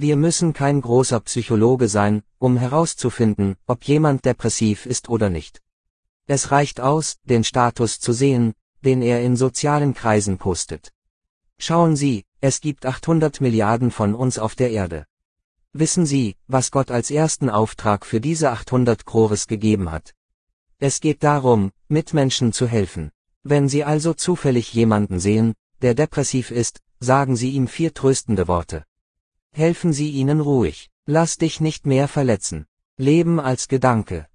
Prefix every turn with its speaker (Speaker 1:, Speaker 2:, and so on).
Speaker 1: Wir müssen kein großer Psychologe sein, um herauszufinden, ob jemand depressiv ist oder nicht. Es reicht aus, den Status zu sehen, den er in sozialen Kreisen postet. Schauen Sie, es gibt 800 Milliarden von uns auf der Erde. Wissen Sie, was Gott als ersten Auftrag für diese 800 Crores gegeben hat? Es geht darum, Mitmenschen zu helfen. Wenn Sie also zufällig jemanden sehen, der depressiv ist, sagen Sie ihm vier tröstende Worte. Helfen Sie ihnen ruhig. Lass dich nicht mehr verletzen. Leben als Gedanke.